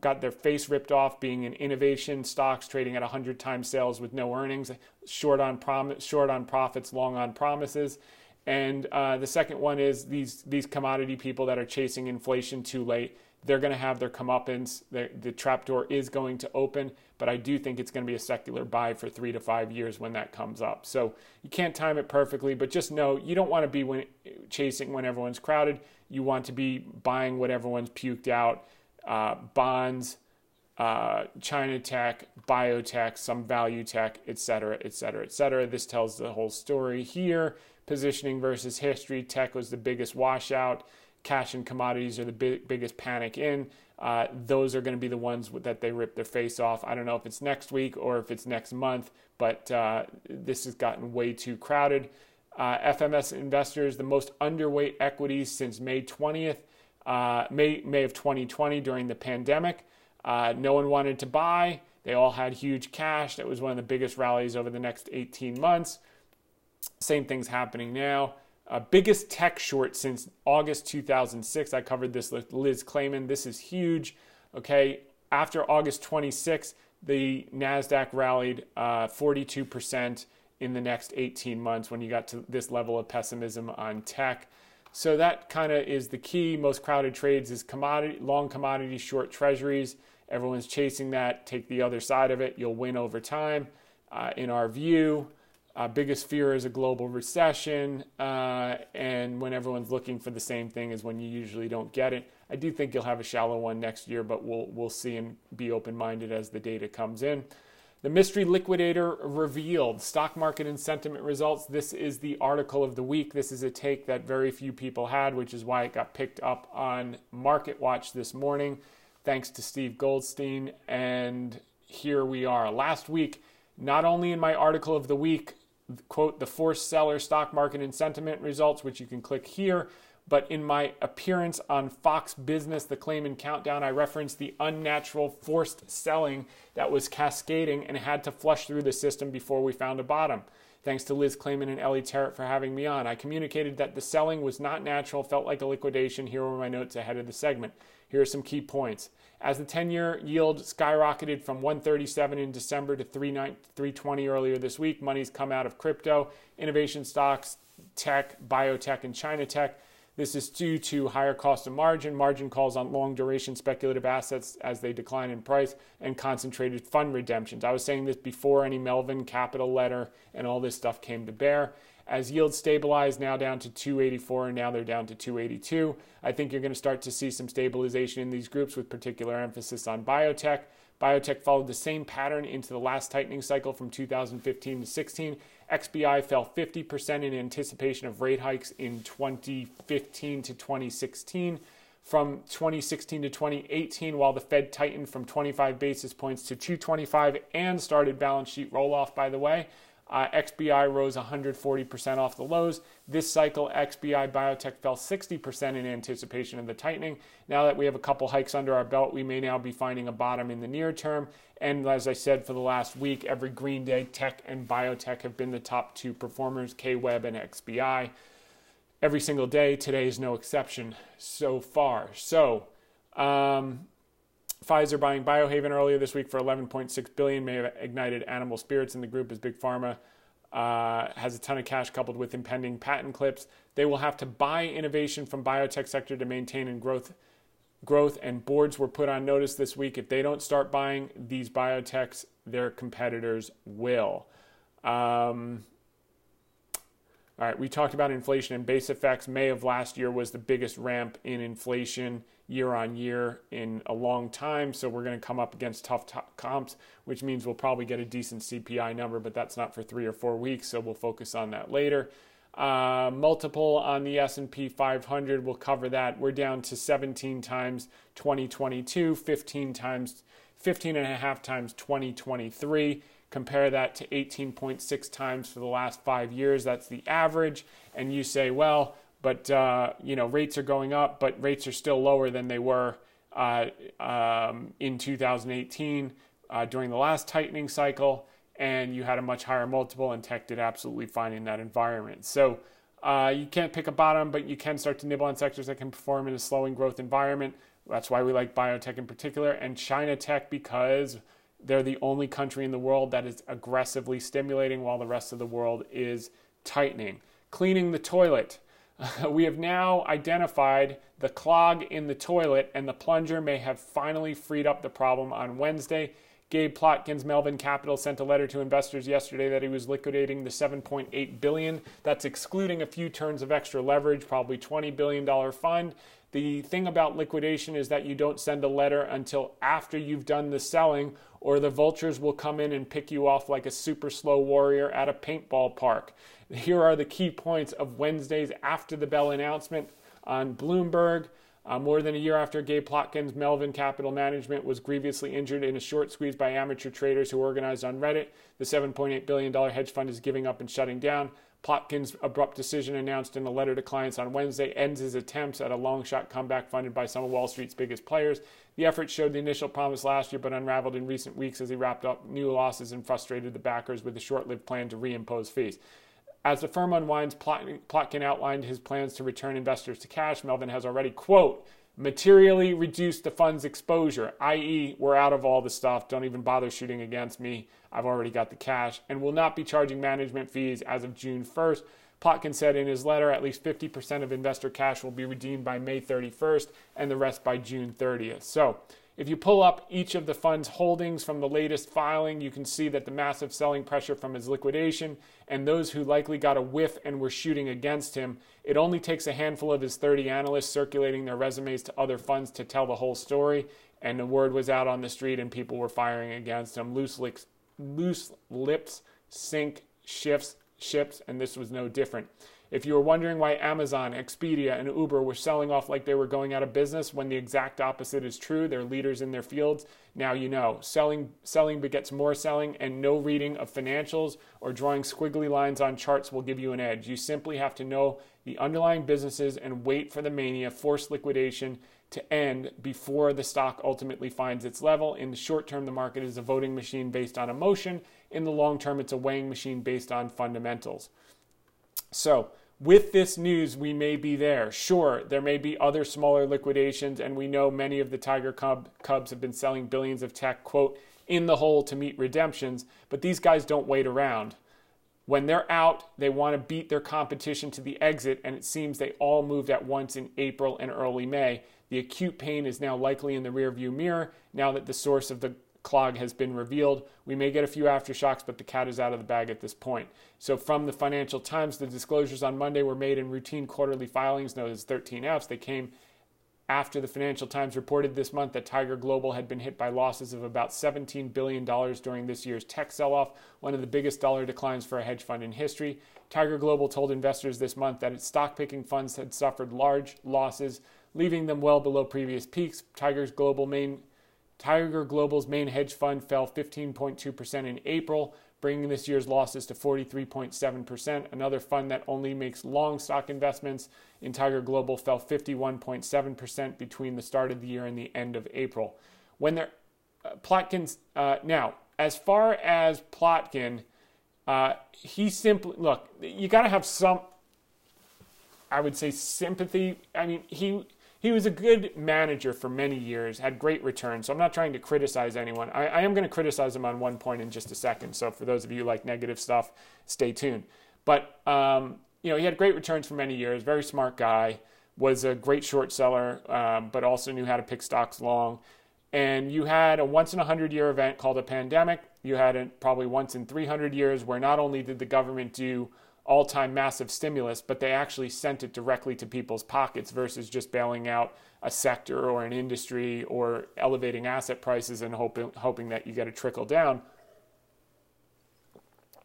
got their face ripped off being in innovation stocks trading at 100 times sales with no earnings, short on, prom- short on profits, long on promises. And uh, the second one is these, these commodity people that are chasing inflation too late they're going to have their comeuppance. The, the trapdoor is going to open, but I do think it's going to be a secular buy for three to five years when that comes up. So you can't time it perfectly, but just know you don't want to be when, chasing when everyone's crowded. You want to be buying what everyone's puked out uh, bonds, uh, China tech, biotech, some value tech, et cetera, et cetera, et cetera. This tells the whole story here. Positioning versus history. Tech was the biggest washout cash and commodities are the big, biggest panic in. Uh, those are going to be the ones that they rip their face off. I don't know if it's next week or if it's next month, but uh, this has gotten way too crowded. Uh, FMS investors, the most underweight equities since May 20th, uh, May, May of 2020 during the pandemic. Uh, no one wanted to buy. They all had huge cash. That was one of the biggest rallies over the next 18 months. Same thing's happening now. Uh, biggest tech short since August 2006. I covered this with Liz Claman. This is huge. Okay, after August 26, the NASDAQ rallied uh, 42% in the next 18 months when you got to this level of pessimism on tech. So that kind of is the key. Most crowded trades is commodity, long commodity, short treasuries. Everyone's chasing that. Take the other side of it. You'll win over time, uh, in our view. Uh, biggest fear is a global recession, uh, and when everyone's looking for the same thing is when you usually don't get it. I do think you'll have a shallow one next year, but we'll we'll see and be open-minded as the data comes in. The mystery liquidator revealed stock market and sentiment results. This is the article of the week. This is a take that very few people had, which is why it got picked up on Market Watch this morning, thanks to Steve Goldstein. And here we are. Last week, not only in my article of the week quote, the forced seller stock market and sentiment results, which you can click here. But in my appearance on Fox Business, the Claman Countdown, I referenced the unnatural forced selling that was cascading and had to flush through the system before we found a bottom. Thanks to Liz Claman and Ellie Terrett for having me on. I communicated that the selling was not natural, felt like a liquidation. Here were my notes ahead of the segment. Here are some key points. As the 10 year yield skyrocketed from 137 in December to 320 earlier this week, money's come out of crypto, innovation stocks, tech, biotech, and China tech. This is due to higher cost of margin, margin calls on long duration speculative assets as they decline in price, and concentrated fund redemptions. I was saying this before any Melvin Capital letter and all this stuff came to bear. As yields stabilize, now down to 284, and now they're down to 282. I think you're going to start to see some stabilization in these groups with particular emphasis on biotech. Biotech followed the same pattern into the last tightening cycle from 2015 to 16. XBI fell 50% in anticipation of rate hikes in 2015 to 2016. From 2016 to 2018, while the Fed tightened from 25 basis points to 225 and started balance sheet roll off, by the way, uh, XBI rose 140% off the lows. This cycle, XBI Biotech fell 60% in anticipation of the tightening. Now that we have a couple hikes under our belt, we may now be finding a bottom in the near term. And as I said for the last week, every green day, tech and biotech have been the top two performers, KWeb and XBI. Every single day, today is no exception so far. So, um, Pfizer buying Biohaven earlier this week for 11.6 billion may have ignited animal spirits in the group as big pharma uh, has a ton of cash coupled with impending patent cliffs. They will have to buy innovation from biotech sector to maintain and growth growth and boards were put on notice this week if they don't start buying these biotechs their competitors will um, all right, we talked about inflation and base effects. May of last year was the biggest ramp in inflation year on year in a long time. So we're going to come up against tough t- comps, which means we'll probably get a decent CPI number, but that's not for three or four weeks. So we'll focus on that later. Uh, multiple on the S&P 500, we'll cover that. We're down to 17 times 2022, 15 times, 15 and a half times 2023. Compare that to 18.6 times for the last five years. That's the average. And you say, well, but uh, you know rates are going up, but rates are still lower than they were uh, um, in 2018 uh, during the last tightening cycle, and you had a much higher multiple, and tech did absolutely fine in that environment. So uh, you can't pick a bottom, but you can start to nibble on sectors that can perform in a slowing growth environment. That's why we like biotech in particular, and China tech because they're the only country in the world that is aggressively stimulating while the rest of the world is tightening. Cleaning the toilet. we have now identified the clog in the toilet, and the plunger may have finally freed up the problem on Wednesday. Gabe Plotkin's Melvin Capital sent a letter to investors yesterday that he was liquidating the 7.8 billion. That's excluding a few turns of extra leverage, probably 20 billion dollar fund. The thing about liquidation is that you don't send a letter until after you've done the selling, or the vultures will come in and pick you off like a super slow warrior at a paintball park. Here are the key points of Wednesday's after the bell announcement on Bloomberg. Uh, more than a year after Gabe Plotkin's Melvin Capital Management was grievously injured in a short squeeze by amateur traders who organized on Reddit, the $7.8 billion hedge fund is giving up and shutting down. Plotkin's abrupt decision announced in a letter to clients on Wednesday ends his attempts at a long shot comeback funded by some of Wall Street's biggest players. The effort showed the initial promise last year, but unraveled in recent weeks as he wrapped up new losses and frustrated the backers with a short lived plan to reimpose fees. As the firm unwinds, Plotkin outlined his plans to return investors to cash. Melvin has already, quote, materially reduce the fund's exposure, i.e., we're out of all the stuff. Don't even bother shooting against me. I've already got the cash and will not be charging management fees as of June 1st. Plotkin said in his letter at least 50% of investor cash will be redeemed by May 31st and the rest by June 30th. So, if you pull up each of the fund's holdings from the latest filing, you can see that the massive selling pressure from his liquidation and those who likely got a whiff and were shooting against him. It only takes a handful of his 30 analysts circulating their resumes to other funds to tell the whole story. And the word was out on the street and people were firing against him. Loose lips, loose lips sink shifts, ships, and this was no different. If you were wondering why Amazon, Expedia, and Uber were selling off like they were going out of business when the exact opposite is true, they're leaders in their fields, now you know. Selling selling begets more selling and no reading of financials or drawing squiggly lines on charts will give you an edge. You simply have to know the underlying businesses and wait for the mania, forced liquidation to end before the stock ultimately finds its level. In the short term, the market is a voting machine based on emotion. In the long term, it's a weighing machine based on fundamentals. So, with this news, we may be there. Sure, there may be other smaller liquidations, and we know many of the Tiger Cub, Cubs have been selling billions of tech, quote, in the hole to meet redemptions, but these guys don't wait around. When they're out, they want to beat their competition to the exit, and it seems they all moved at once in April and early May. The acute pain is now likely in the rearview mirror now that the source of the clog has been revealed. We may get a few aftershocks, but the cat is out of the bag at this point. So, from the Financial Times, the disclosures on Monday were made in routine quarterly filings known as 13Fs. They came after the Financial Times reported this month that Tiger Global had been hit by losses of about $17 billion during this year's tech sell off, one of the biggest dollar declines for a hedge fund in history. Tiger Global told investors this month that its stock picking funds had suffered large losses, leaving them well below previous peaks. Tiger's global main Tiger Global's main hedge fund fell 15.2% in April, bringing this year's losses to 43.7%. Another fund that only makes long stock investments in Tiger Global fell 51.7% between the start of the year and the end of April. When they're uh, Plotkin's uh, now, as far as Plotkin, uh, he simply look. You got to have some, I would say, sympathy. I mean, he he was a good manager for many years, had great returns. So I'm not trying to criticize anyone. I, I am going to criticize him on one point in just a second. So for those of you like negative stuff, stay tuned. But um, you know, he had great returns for many years. Very smart guy. Was a great short seller, um, but also knew how to pick stocks long. And you had a once in a hundred year event called a pandemic. You had it probably once in 300 years, where not only did the government do all time massive stimulus, but they actually sent it directly to people's pockets versus just bailing out a sector or an industry or elevating asset prices and hoping, hoping that you get a trickle down.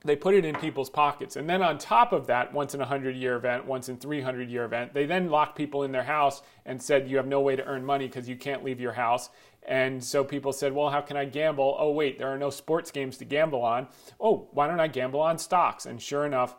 They put it in people's pockets. And then on top of that, once in a 100 year event, once in 300 year event, they then locked people in their house and said, You have no way to earn money because you can't leave your house. And so people said, Well, how can I gamble? Oh, wait, there are no sports games to gamble on. Oh, why don't I gamble on stocks? And sure enough,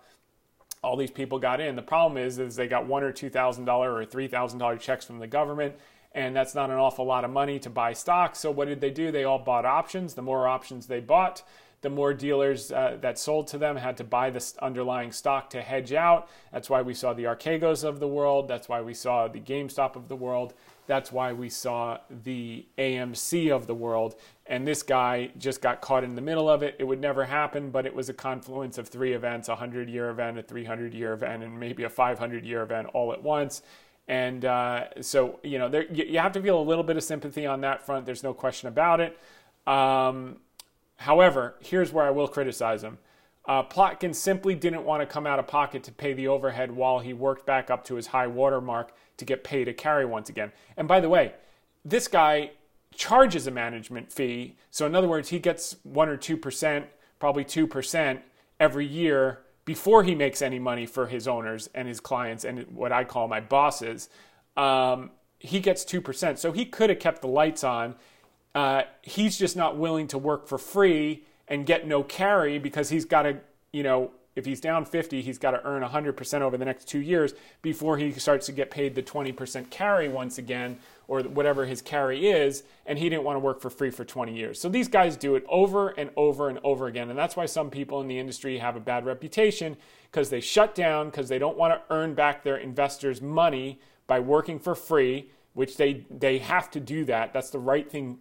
all these people got in. The problem is, is they got one or two thousand dollar or three thousand dollar checks from the government, and that's not an awful lot of money to buy stocks. So what did they do? They all bought options. The more options they bought, the more dealers uh, that sold to them had to buy the underlying stock to hedge out. That's why we saw the Archegos of the world. That's why we saw the GameStop of the world. That's why we saw the AMC of the world. And this guy just got caught in the middle of it. It would never happen, but it was a confluence of three events a 100 year event, a 300 year event, and maybe a 500 year event all at once. And uh, so, you know, there, you, have to feel a little bit of sympathy on that front. There's no question about it. Um, however, here's where I will criticize him. Uh, Plotkin simply didn't want to come out of pocket to pay the overhead while he worked back up to his high water mark to get paid a carry once again. And by the way, this guy charges a management fee. So, in other words, he gets 1 or 2%, probably 2% every year before he makes any money for his owners and his clients and what I call my bosses. Um, he gets 2%. So, he could have kept the lights on. Uh, he's just not willing to work for free and get no carry because he's got to, you know, if he's down 50, he's got to earn 100% over the next two years before he starts to get paid the 20% carry once again, or whatever his carry is. And he didn't want to work for free for 20 years. So these guys do it over and over and over again. And that's why some people in the industry have a bad reputation because they shut down because they don't want to earn back their investors' money by working for free, which they, they have to do that. That's the right thing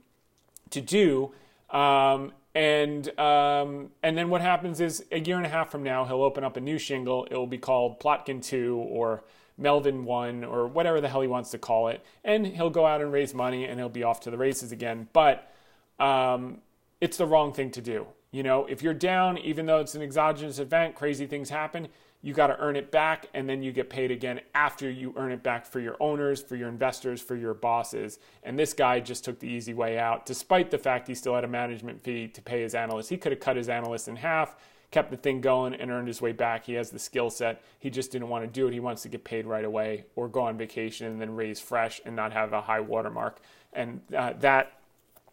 to do. Um, and um, and then what happens is a year and a half from now he'll open up a new shingle. It will be called Plotkin Two or Melvin One or whatever the hell he wants to call it, and he'll go out and raise money and he'll be off to the races again. But um, it's the wrong thing to do. You know, if you're down, even though it's an exogenous event, crazy things happen you got to earn it back and then you get paid again after you earn it back for your owners, for your investors, for your bosses. And this guy just took the easy way out, despite the fact he still had a management fee to pay his analysts. He could have cut his analysts in half, kept the thing going, and earned his way back. He has the skill set. He just didn't want to do it. He wants to get paid right away or go on vacation and then raise fresh and not have a high watermark. And uh, that,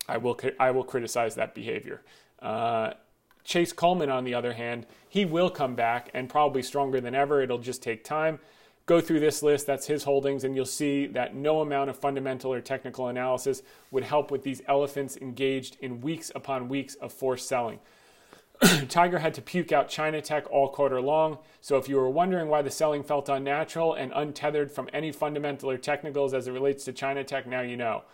I will, I will criticize that behavior. Uh, Chase Coleman, on the other hand, he will come back and probably stronger than ever. It'll just take time. Go through this list, that's his holdings, and you'll see that no amount of fundamental or technical analysis would help with these elephants engaged in weeks upon weeks of forced selling. Tiger had to puke out China Tech all quarter long. So if you were wondering why the selling felt unnatural and untethered from any fundamental or technicals as it relates to China Tech, now you know.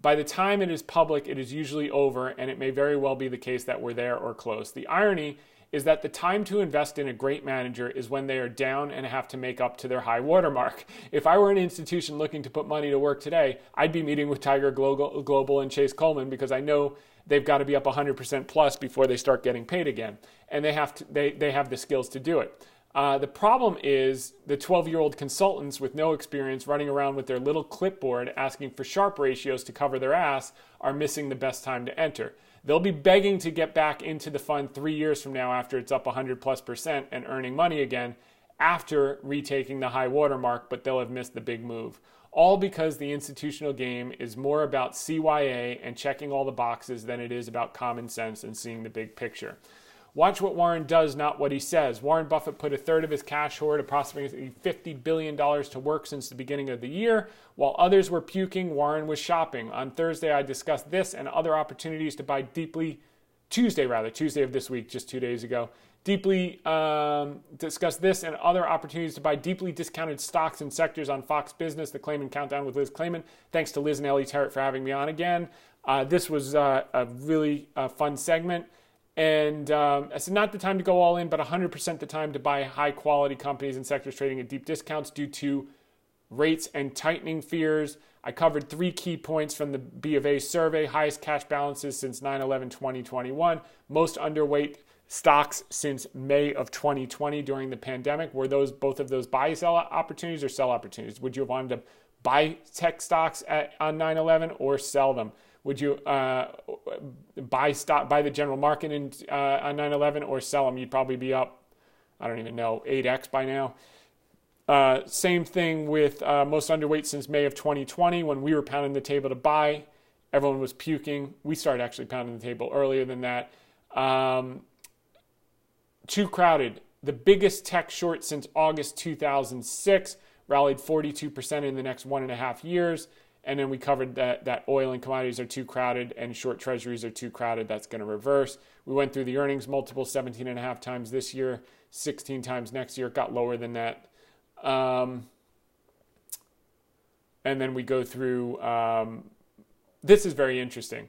By the time it is public, it is usually over, and it may very well be the case that we're there or close. The irony is that the time to invest in a great manager is when they are down and have to make up to their high watermark. If I were an institution looking to put money to work today, I'd be meeting with Tiger Global and Chase Coleman because I know they've got to be up 100% plus before they start getting paid again, and they have to, they they have the skills to do it. Uh, the problem is the 12 year old consultants with no experience running around with their little clipboard asking for Sharpe ratios to cover their ass are missing the best time to enter. They'll be begging to get back into the fund three years from now after it's up 100 plus percent and earning money again after retaking the high water mark, but they'll have missed the big move. All because the institutional game is more about CYA and checking all the boxes than it is about common sense and seeing the big picture. Watch what Warren does, not what he says. Warren Buffett put a third of his cash hoard, approximately $50 billion, to work since the beginning of the year. While others were puking, Warren was shopping. On Thursday, I discussed this and other opportunities to buy deeply, Tuesday rather, Tuesday of this week, just two days ago. Deeply um, discussed this and other opportunities to buy deeply discounted stocks and sectors on Fox Business, the Claman Countdown with Liz Claman. Thanks to Liz and Ellie Terrett for having me on again. Uh, this was uh, a really uh, fun segment. And um, it's not the time to go all in, but 100% the time to buy high quality companies and sectors trading at deep discounts due to rates and tightening fears. I covered three key points from the B of A survey highest cash balances since 9 11 2021, most underweight stocks since May of 2020 during the pandemic. Were those both of those buy sell opportunities or sell opportunities? Would you have wanted to buy tech stocks at, on 9 11 or sell them? Would you uh, buy stock, buy the general market in, uh, on 9/11 or sell them? You'd probably be up, I don't even know, 8x by now. Uh, same thing with uh, most underweight since May of 2020 when we were pounding the table to buy. Everyone was puking. We started actually pounding the table earlier than that. Um, too crowded. The biggest tech short since August 2006 rallied 42% in the next one and a half years. And then we covered that, that oil and commodities are too crowded and short treasuries are too crowded. That's going to reverse. We went through the earnings multiple 17 and a half times this year, 16 times next year. It got lower than that. Um, and then we go through um, this is very interesting.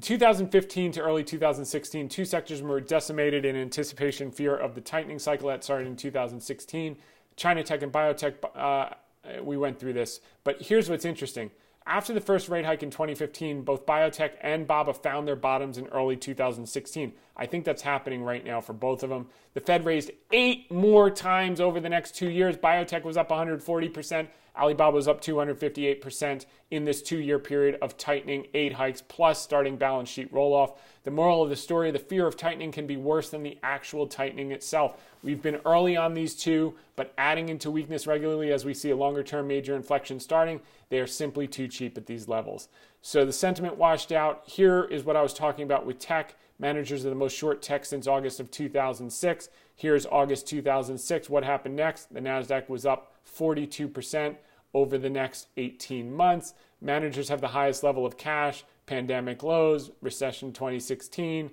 2015 to early 2016, two sectors were decimated in anticipation fear of the tightening cycle that started in 2016. China tech and biotech, uh, Uh, we went through this. But here's what's interesting after the first rate hike in 2015, both biotech and BABA found their bottoms in early 2016. I think that's happening right now for both of them. The Fed raised eight more times over the next two years. Biotech was up 140%. Alibaba was up 258% in this two year period of tightening, eight hikes plus starting balance sheet roll off. The moral of the story the fear of tightening can be worse than the actual tightening itself. We've been early on these two, but adding into weakness regularly as we see a longer term major inflection starting, they are simply too cheap at these levels. So the sentiment washed out. Here is what I was talking about with tech. Managers are the most short tech since August of 2006. Here's August 2006. What happened next? The NASDAQ was up 42% over the next 18 months. Managers have the highest level of cash, pandemic lows, recession 2016,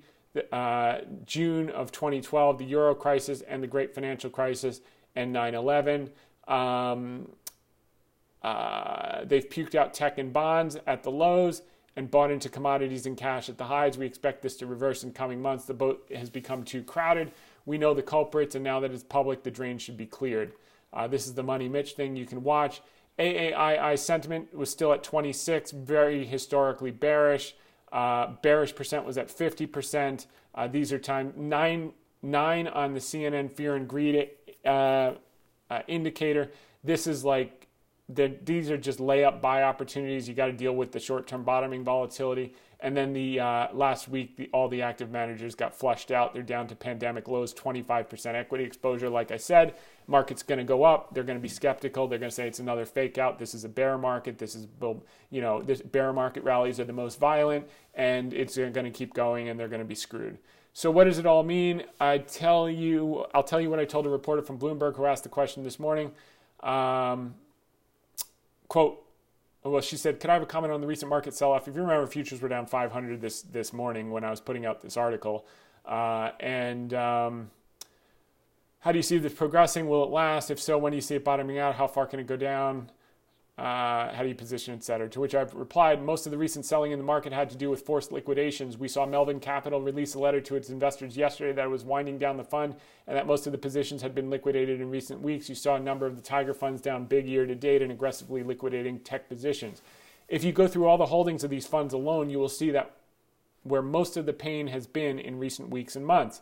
uh, June of 2012, the euro crisis and the great financial crisis, and 9 11. Um, uh, they've puked out tech and bonds at the lows and bought into commodities and cash at the highs. We expect this to reverse in coming months. The boat has become too crowded. We know the culprits, and now that it's public, the drain should be cleared. Uh, this is the Money Mitch thing you can watch. AAII sentiment was still at 26, very historically bearish. Uh, bearish percent was at 50%. Uh, these are time nine nine on the CNN fear and greed uh, uh, indicator. This is like the, these are just layup buy opportunities. You got to deal with the short term bottoming volatility. And then the uh, last week, the, all the active managers got flushed out. They're down to pandemic lows, 25% equity exposure. Like I said, market's going to go up. They're going to be skeptical. They're going to say it's another fake out. This is a bear market. This is, you know, this bear market rallies are the most violent, and it's going to keep going, and they're going to be screwed. So what does it all mean? I tell you, I'll tell you what I told a reporter from Bloomberg who asked the question this morning. Um, quote well, she said, "Could I have a comment on the recent market sell-off? If you remember, futures were down 500 this this morning when I was putting out this article. Uh, and um, how do you see this progressing? Will it last? If so, when do you see it bottoming out? How far can it go down? Uh, how do you position, et cetera? To which I've replied, most of the recent selling in the market had to do with forced liquidations. We saw Melvin Capital release a letter to its investors yesterday that it was winding down the fund and that most of the positions had been liquidated in recent weeks. You saw a number of the Tiger funds down big year to date and aggressively liquidating tech positions. If you go through all the holdings of these funds alone, you will see that where most of the pain has been in recent weeks and months.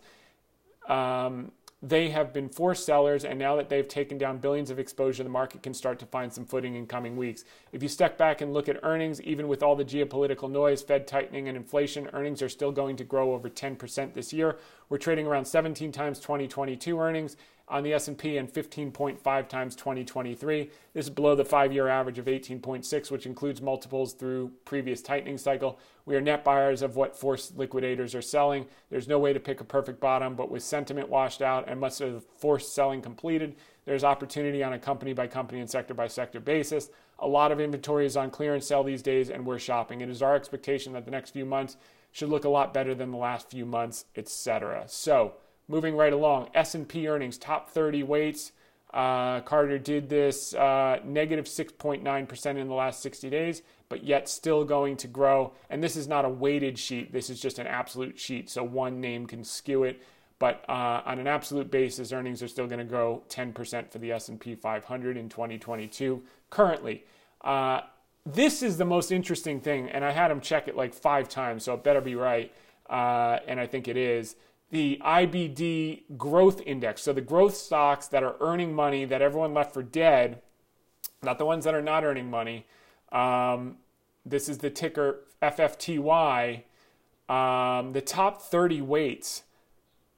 Um, they have been forced sellers, and now that they've taken down billions of exposure, the market can start to find some footing in coming weeks. If you step back and look at earnings, even with all the geopolitical noise, Fed tightening, and inflation, earnings are still going to grow over 10% this year. We're trading around 17 times 2022 earnings on the S&P and 15.5 times 2023. This is below the 5-year average of 18.6 which includes multiples through previous tightening cycle. We are net buyers of what forced liquidators are selling. There's no way to pick a perfect bottom, but with sentiment washed out and much of the forced selling completed, there's opportunity on a company by company and sector by sector basis. A lot of inventory is on clearance sale these days and we're shopping. It is our expectation that the next few months should look a lot better than the last few months, etc. So, moving right along, S&P earnings, top 30 weights. Uh, Carter did this uh, negative 6.9% in the last 60 days, but yet still going to grow. And this is not a weighted sheet. This is just an absolute sheet, so one name can skew it. But uh, on an absolute basis, earnings are still going to grow 10% for the S&P 500 in 2022 currently. Uh, this is the most interesting thing, and I had him check it like five times, so it better be right. Uh, and I think it is the IBD growth index. So the growth stocks that are earning money that everyone left for dead, not the ones that are not earning money. Um, this is the ticker FFTY. Um, the top 30 weights.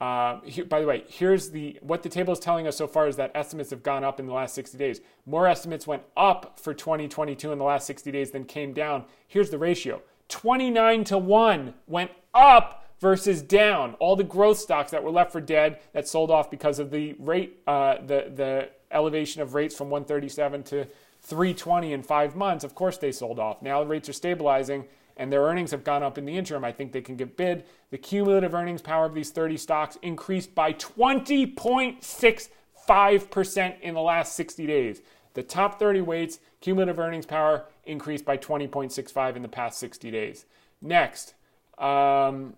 Uh, here, by the way, here's the what the table is telling us so far is that estimates have gone up in the last 60 days. More estimates went up for 2022 in the last 60 days than came down. Here's the ratio: 29 to one went up versus down. All the growth stocks that were left for dead that sold off because of the rate, uh, the the elevation of rates from 137 to 320 in five months. Of course, they sold off. Now the rates are stabilizing and their earnings have gone up in the interim. I think they can get bid. The cumulative earnings power of these 30 stocks increased by 20.65% in the last 60 days. The top 30 weights, cumulative earnings power increased by 20.65 in the past 60 days. Next, um,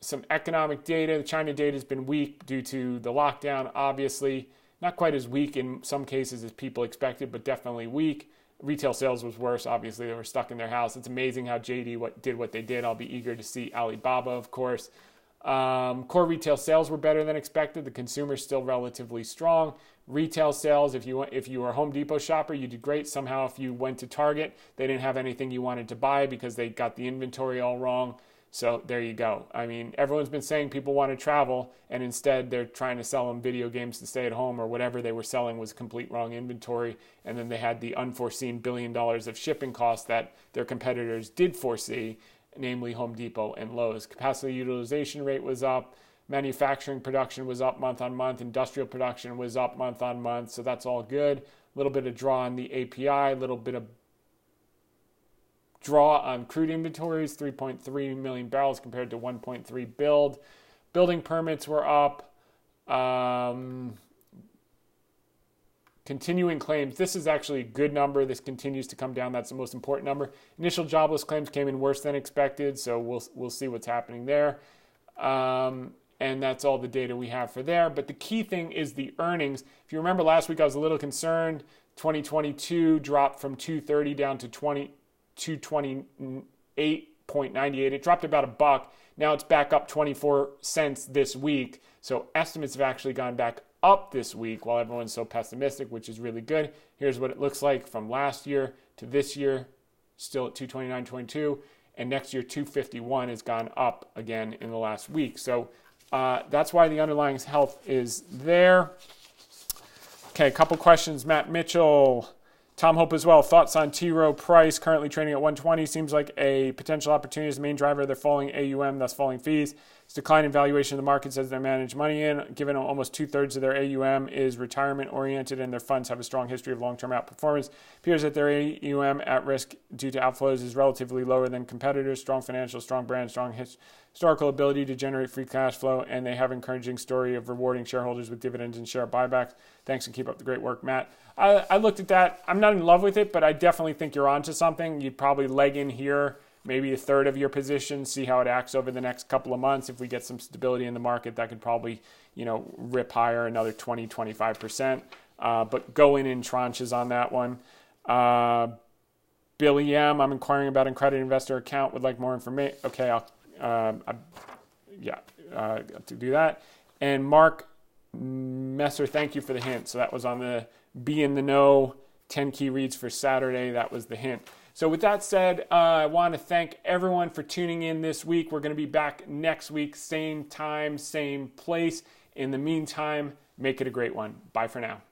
some economic data. The China data has been weak due to the lockdown, obviously. Not quite as weak in some cases as people expected, but definitely weak. Retail sales was worse. Obviously, they were stuck in their house. It's amazing how JD what, did what they did. I'll be eager to see Alibaba, of course. Um, core retail sales were better than expected. The consumer is still relatively strong. Retail sales, if you if you were a Home Depot shopper, you did great. Somehow, if you went to Target, they didn't have anything you wanted to buy because they got the inventory all wrong. So there you go. I mean, everyone's been saying people want to travel, and instead they're trying to sell them video games to stay at home, or whatever they were selling was complete wrong inventory. And then they had the unforeseen billion dollars of shipping costs that their competitors did foresee, namely Home Depot and Lowe's. Capacity utilization rate was up. Manufacturing production was up month on month. Industrial production was up month on month. So that's all good. A little bit of draw on the API, a little bit of draw on crude inventories 3.3 million barrels compared to 1.3 build. Building permits were up. Um, continuing claims. This is actually a good number. This continues to come down. That's the most important number. Initial jobless claims came in worse than expected, so we'll we'll see what's happening there. Um, and that's all the data we have for there. But the key thing is the earnings. If you remember last week, I was a little concerned. 2022 dropped from 230 down to 20 228.98. It dropped about a buck. Now it's back up 24 cents this week. So estimates have actually gone back up this week while everyone's so pessimistic, which is really good. Here's what it looks like from last year to this year, still at 229.22. And next year, 251 has gone up again in the last week. So uh, that's why the underlying health is there. Okay, a couple questions. Matt Mitchell. Tom Hope as well. Thoughts on T. Rowe Price currently trading at 120 seems like a potential opportunity as the main driver They're falling AUM, thus falling fees. Its decline in valuation of the markets as they manage money in, given almost two thirds of their AUM is retirement oriented and their funds have a strong history of long term outperformance. Appears that their AUM at risk due to outflows is relatively lower than competitors. Strong financial, strong brand, strong his- historical ability to generate free cash flow, and they have an encouraging story of rewarding shareholders with dividends and share buybacks. Thanks and keep up the great work, Matt. I, I looked at that. I'm not in love with it, but I definitely think you're onto something. You'd probably leg in here, maybe a third of your position, see how it acts over the next couple of months. If we get some stability in the market, that could probably, you know, rip higher another 20, 25%. Uh, but go in in tranches on that one. Uh, Billy M, I'm inquiring about a credit investor account. Would like more information. Okay, I'll um, I, yeah, uh, to do that. And Mark Messer, thank you for the hint. So that was on the Be in the Know 10 key reads for Saturday. That was the hint. So, with that said, uh, I want to thank everyone for tuning in this week. We're going to be back next week, same time, same place. In the meantime, make it a great one. Bye for now.